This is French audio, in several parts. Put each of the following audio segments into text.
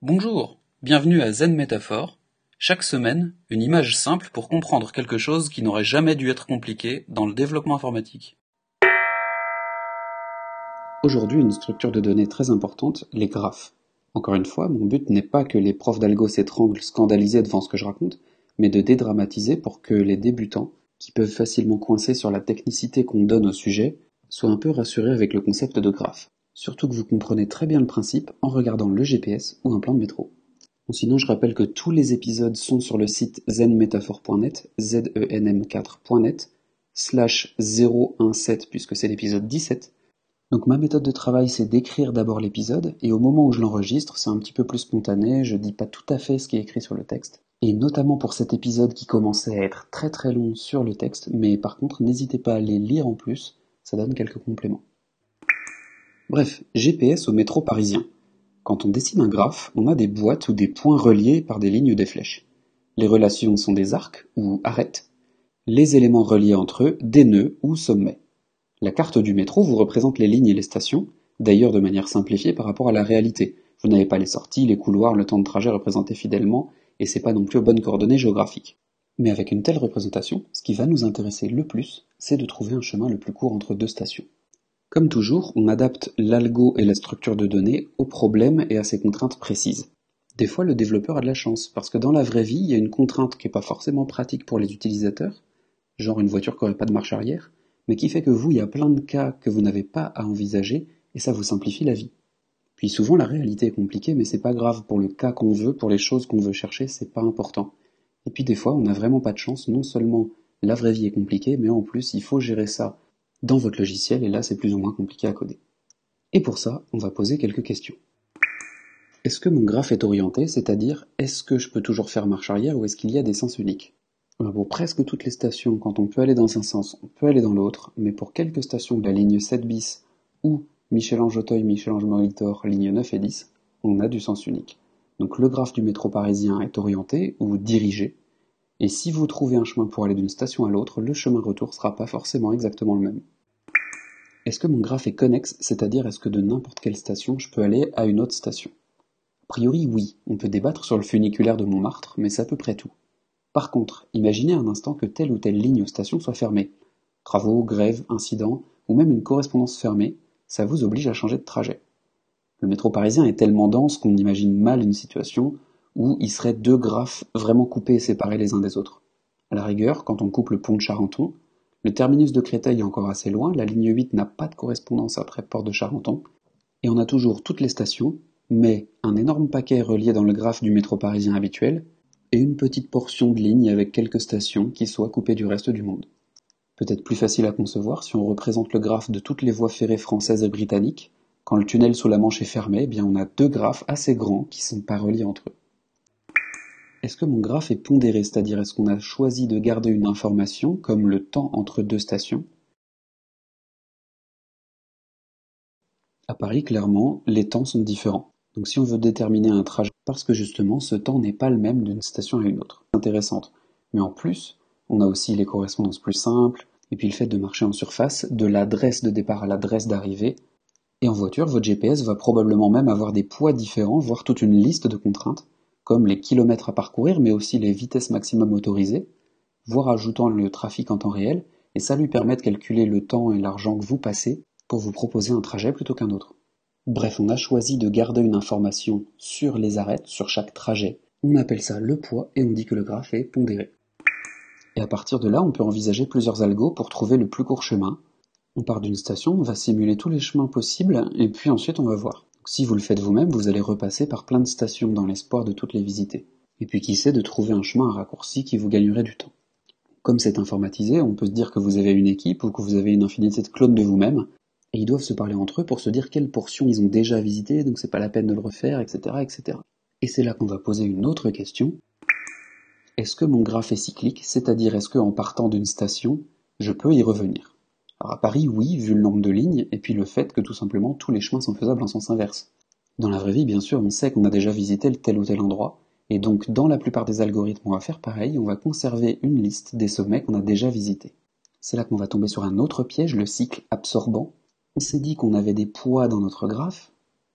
Bonjour, bienvenue à Zen Métaphore. Chaque semaine, une image simple pour comprendre quelque chose qui n'aurait jamais dû être compliqué dans le développement informatique. Aujourd'hui, une structure de données très importante, les graphes. Encore une fois, mon but n'est pas que les profs d'algo s'étranglent scandalisés devant ce que je raconte, mais de dédramatiser pour que les débutants, qui peuvent facilement coincer sur la technicité qu'on donne au sujet, soient un peu rassurés avec le concept de graphe. Surtout que vous comprenez très bien le principe en regardant le GPS ou un plan de métro. sinon, je rappelle que tous les épisodes sont sur le site zenmetaphore.net, zenm4.net, slash 017 puisque c'est l'épisode 17. Donc ma méthode de travail, c'est d'écrire d'abord l'épisode, et au moment où je l'enregistre, c'est un petit peu plus spontané, je dis pas tout à fait ce qui est écrit sur le texte. Et notamment pour cet épisode qui commençait à être très très long sur le texte, mais par contre, n'hésitez pas à les lire en plus, ça donne quelques compléments. Bref, GPS au métro parisien. Quand on dessine un graphe, on a des boîtes ou des points reliés par des lignes ou des flèches. Les relations sont des arcs ou arêtes. Les éléments reliés entre eux, des nœuds ou sommets. La carte du métro vous représente les lignes et les stations, d'ailleurs de manière simplifiée par rapport à la réalité. Vous n'avez pas les sorties, les couloirs, le temps de trajet représenté fidèlement, et c'est pas non plus aux bonnes coordonnées géographiques. Mais avec une telle représentation, ce qui va nous intéresser le plus, c'est de trouver un chemin le plus court entre deux stations. Comme toujours, on adapte l'algo et la structure de données au problème et à ses contraintes précises. Des fois, le développeur a de la chance, parce que dans la vraie vie, il y a une contrainte qui n'est pas forcément pratique pour les utilisateurs, genre une voiture qui n'aurait pas de marche arrière, mais qui fait que vous, il y a plein de cas que vous n'avez pas à envisager, et ça vous simplifie la vie. Puis souvent, la réalité est compliquée, mais c'est pas grave pour le cas qu'on veut, pour les choses qu'on veut chercher, c'est pas important. Et puis des fois, on n'a vraiment pas de chance, non seulement la vraie vie est compliquée, mais en plus, il faut gérer ça dans votre logiciel, et là c'est plus ou moins compliqué à coder. Et pour ça, on va poser quelques questions. Est-ce que mon graphe est orienté, c'est-à-dire est-ce que je peux toujours faire marche arrière ou est-ce qu'il y a des sens uniques? Pour presque toutes les stations, quand on peut aller dans un sens, on peut aller dans l'autre, mais pour quelques stations de la ligne 7 bis ou Michel-Ange-Auteuil, Michel-Ange-Molitor, ligne 9 et 10, on a du sens unique. Donc le graphe du métro parisien est orienté ou dirigé, et si vous trouvez un chemin pour aller d'une station à l'autre, le chemin retour sera pas forcément exactement le même. Est-ce que mon graphe est connexe, c'est-à-dire est-ce que de n'importe quelle station je peux aller à une autre station? A priori oui, on peut débattre sur le funiculaire de Montmartre, mais c'est à peu près tout. Par contre, imaginez un instant que telle ou telle ligne ou station soit fermée. Travaux, grèves, incidents, ou même une correspondance fermée, ça vous oblige à changer de trajet. Le métro parisien est tellement dense qu'on imagine mal une situation où il serait deux graphes vraiment coupés et séparés les uns des autres. À la rigueur, quand on coupe le pont de Charenton, le terminus de Créteil est encore assez loin, la ligne 8 n'a pas de correspondance après Port de Charenton, et on a toujours toutes les stations, mais un énorme paquet relié dans le graphe du métro parisien habituel, et une petite portion de ligne avec quelques stations qui soient coupées du reste du monde. Peut-être plus facile à concevoir si on représente le graphe de toutes les voies ferrées françaises et britanniques. Quand le tunnel sous la Manche est fermé, eh bien on a deux graphes assez grands qui sont pas reliés entre eux. Est-ce que mon graphe est pondéré, c'est-à-dire est-ce qu'on a choisi de garder une information, comme le temps entre deux stations? À Paris, clairement, les temps sont différents. Donc si on veut déterminer un trajet, parce que justement ce temps n'est pas le même d'une station à une autre. Intéressante. Mais en plus, on a aussi les correspondances plus simples, et puis le fait de marcher en surface, de l'adresse de départ à l'adresse d'arrivée. Et en voiture, votre GPS va probablement même avoir des poids différents, voire toute une liste de contraintes comme les kilomètres à parcourir, mais aussi les vitesses maximum autorisées, voire ajoutant le trafic en temps réel, et ça lui permet de calculer le temps et l'argent que vous passez pour vous proposer un trajet plutôt qu'un autre. Bref, on a choisi de garder une information sur les arêtes, sur chaque trajet. On appelle ça le poids et on dit que le graphe est pondéré. Et à partir de là, on peut envisager plusieurs algos pour trouver le plus court chemin. On part d'une station, on va simuler tous les chemins possibles, et puis ensuite on va voir. Si vous le faites vous-même, vous allez repasser par plein de stations dans l'espoir de toutes les visiter. Et puis qui sait de trouver un chemin à raccourci qui vous gagnerait du temps. Comme c'est informatisé, on peut se dire que vous avez une équipe ou que vous avez une infinité de clones de vous-même, et ils doivent se parler entre eux pour se dire quelles portions ils ont déjà visitées, donc c'est pas la peine de le refaire, etc., etc. Et c'est là qu'on va poser une autre question. Est-ce que mon graphe est cyclique, c'est-à-dire est-ce qu'en partant d'une station, je peux y revenir? Alors à Paris, oui, vu le nombre de lignes, et puis le fait que tout simplement tous les chemins sont faisables en sens inverse. Dans la vraie vie, bien sûr, on sait qu'on a déjà visité tel ou tel endroit, et donc dans la plupart des algorithmes, on va faire pareil, on va conserver une liste des sommets qu'on a déjà visités. C'est là qu'on va tomber sur un autre piège, le cycle absorbant. On s'est dit qu'on avait des poids dans notre graphe,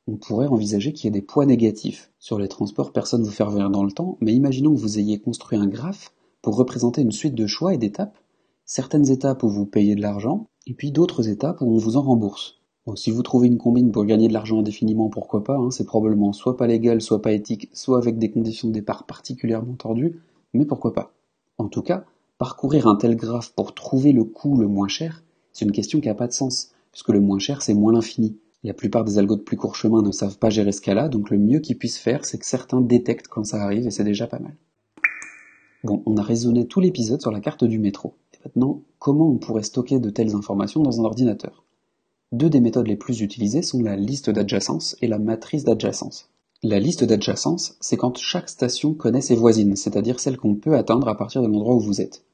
On pourrait envisager qu'il y ait des poids négatifs. Sur les transports, personne ne vous fait revenir dans le temps, mais imaginons que vous ayez construit un graphe pour représenter une suite de choix et d'étapes, certaines étapes où vous payez de l'argent, et puis d'autres étapes où on vous en rembourse. Bon, si vous trouvez une combine pour gagner de l'argent indéfiniment, pourquoi pas, hein, c'est probablement soit pas légal, soit pas éthique, soit avec des conditions de départ particulièrement tordues, mais pourquoi pas. En tout cas, parcourir un tel graphe pour trouver le coût le moins cher, c'est une question qui n'a pas de sens, puisque le moins cher c'est moins l'infini. La plupart des algos de plus court chemin ne savent pas gérer ce cas-là, donc le mieux qu'ils puissent faire, c'est que certains détectent quand ça arrive, et c'est déjà pas mal. Bon, on a raisonné tout l'épisode sur la carte du métro. Maintenant, comment on pourrait stocker de telles informations dans un ordinateur? Deux des méthodes les plus utilisées sont la liste d'adjacence et la matrice d'adjacence. La liste d'adjacence, c'est quand chaque station connaît ses voisines, c'est-à-dire celles qu'on peut atteindre à partir de l'endroit où vous êtes.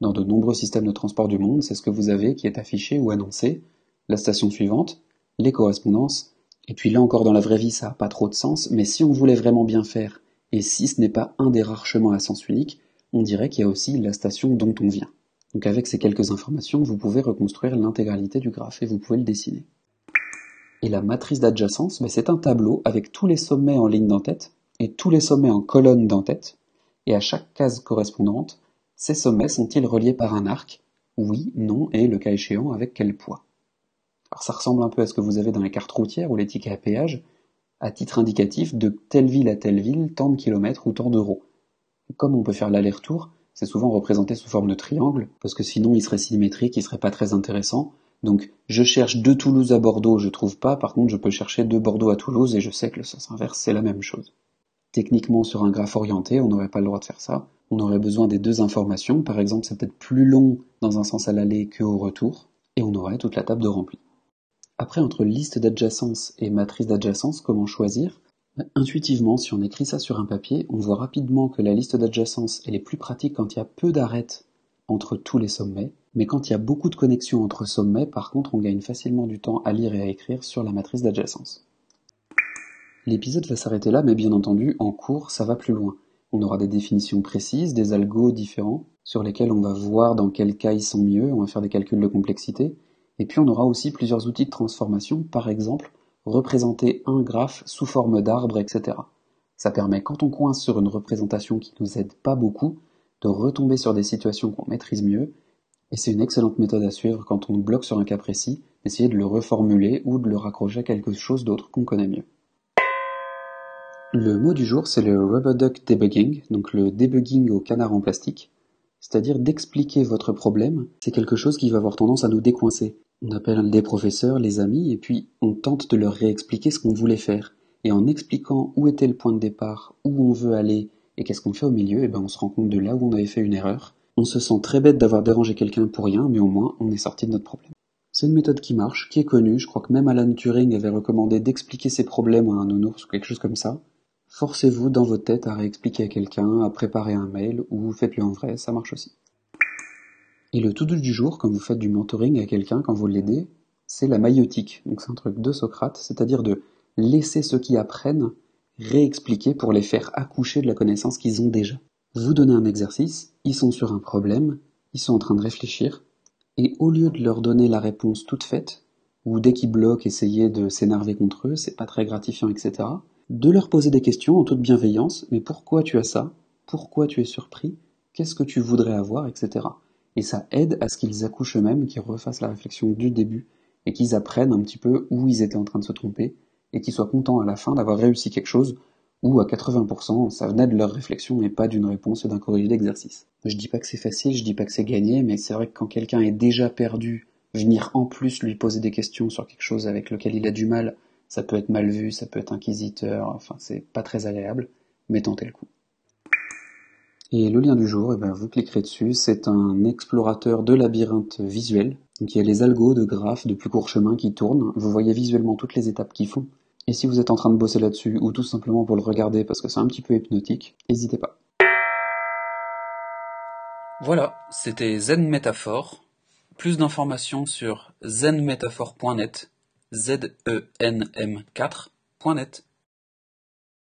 Dans de nombreux systèmes de transport du monde, c'est ce que vous avez qui est affiché ou annoncé, la station suivante, les correspondances, et puis là encore dans la vraie vie ça n'a pas trop de sens, mais si on voulait vraiment bien faire, et si ce n'est pas un des rares chemins à sens unique, on dirait qu'il y a aussi la station dont on vient. Donc avec ces quelques informations, vous pouvez reconstruire l'intégralité du graphe et vous pouvez le dessiner. Et la matrice d'adjacence, ben, c'est un tableau avec tous les sommets en ligne d'en-tête et tous les sommets en colonne d'en-tête, et à chaque case correspondante, ces sommets sont-ils reliés par un arc? Oui, non, et le cas échéant, avec quel poids? Alors ça ressemble un peu à ce que vous avez dans les cartes routières ou les tickets à péage, à titre indicatif de telle ville à telle ville, tant de kilomètres ou tant d'euros. Comme on peut faire l'aller-retour, c'est souvent représenté sous forme de triangle, parce que sinon il serait symétrique, il serait pas très intéressant. Donc je cherche de Toulouse à Bordeaux, je trouve pas, par contre je peux chercher de Bordeaux à Toulouse et je sais que le sens inverse c'est la même chose. Techniquement sur un graphe orienté, on n'aurait pas le droit de faire ça. On aurait besoin des deux informations, par exemple c'est peut-être plus long dans un sens à l'aller que au retour, et on aurait toute la table de rempli. Après, entre liste d'adjacence et matrice d'adjacence, comment choisir? Intuitivement, si on écrit ça sur un papier, on voit rapidement que la liste d'adjacence est plus pratique quand il y a peu d'arêtes entre tous les sommets, mais quand il y a beaucoup de connexions entre sommets, par contre, on gagne facilement du temps à lire et à écrire sur la matrice d'adjacence. L'épisode va s'arrêter là, mais bien entendu, en cours, ça va plus loin. On aura des définitions précises, des algos différents, sur lesquels on va voir dans quel cas ils sont mieux, on va faire des calculs de complexité, et puis on aura aussi plusieurs outils de transformation, par exemple représenter un graphe sous forme d'arbre, etc. Ça permet quand on coince sur une représentation qui nous aide pas beaucoup, de retomber sur des situations qu'on maîtrise mieux, et c'est une excellente méthode à suivre quand on bloque sur un cas précis, d'essayer de le reformuler ou de le raccrocher à quelque chose d'autre qu'on connaît mieux. Le mot du jour, c'est le rubber duck debugging, donc le debugging au canard en plastique. C'est-à-dire d'expliquer votre problème, c'est quelque chose qui va avoir tendance à nous décoincer. On appelle des professeurs, les amis, et puis on tente de leur réexpliquer ce qu'on voulait faire. Et en expliquant où était le point de départ, où on veut aller, et qu'est-ce qu'on fait au milieu, et eh ben on se rend compte de là où on avait fait une erreur. On se sent très bête d'avoir dérangé quelqu'un pour rien, mais au moins on est sorti de notre problème. C'est une méthode qui marche, qui est connue, je crois que même Alan Turing avait recommandé d'expliquer ses problèmes à un nounours ou quelque chose comme ça. Forcez-vous dans votre tête à réexpliquer à quelqu'un, à préparer un mail, ou faites-le en vrai, ça marche aussi. Et le tout doux du jour, quand vous faites du mentoring à quelqu'un, quand vous l'aidez, c'est la maïotique. Donc c'est un truc de Socrate, c'est-à-dire de laisser ceux qui apprennent réexpliquer pour les faire accoucher de la connaissance qu'ils ont déjà. Vous donnez un exercice, ils sont sur un problème, ils sont en train de réfléchir, et au lieu de leur donner la réponse toute faite, ou dès qu'ils bloquent, essayer de s'énerver contre eux, c'est pas très gratifiant, etc., de leur poser des questions en toute bienveillance, mais pourquoi tu as ça? Pourquoi tu es surpris? Qu'est-ce que tu voudrais avoir? Etc. Et ça aide à ce qu'ils accouchent eux-mêmes, qu'ils refassent la réflexion du début, et qu'ils apprennent un petit peu où ils étaient en train de se tromper, et qu'ils soient contents à la fin d'avoir réussi quelque chose, où à 80% ça venait de leur réflexion et pas d'une réponse et d'un corrigé d'exercice. Je dis pas que c'est facile, je dis pas que c'est gagné, mais c'est vrai que quand quelqu'un est déjà perdu, venir en plus lui poser des questions sur quelque chose avec lequel il a du mal, ça peut être mal vu, ça peut être inquisiteur, enfin c'est pas très agréable, mais tentez le coup. Et le lien du jour, eh ben, vous cliquerez dessus, c'est un explorateur de labyrinthe visuel. Donc il y a les algos de graphes de plus court chemin qui tournent, vous voyez visuellement toutes les étapes qu'ils font. Et si vous êtes en train de bosser là-dessus, ou tout simplement pour le regarder parce que c'est un petit peu hypnotique, n'hésitez pas. Voilà, c'était Zen Métaphore. Plus d'informations sur zenmétaphore.net Z-E-N-M 4.net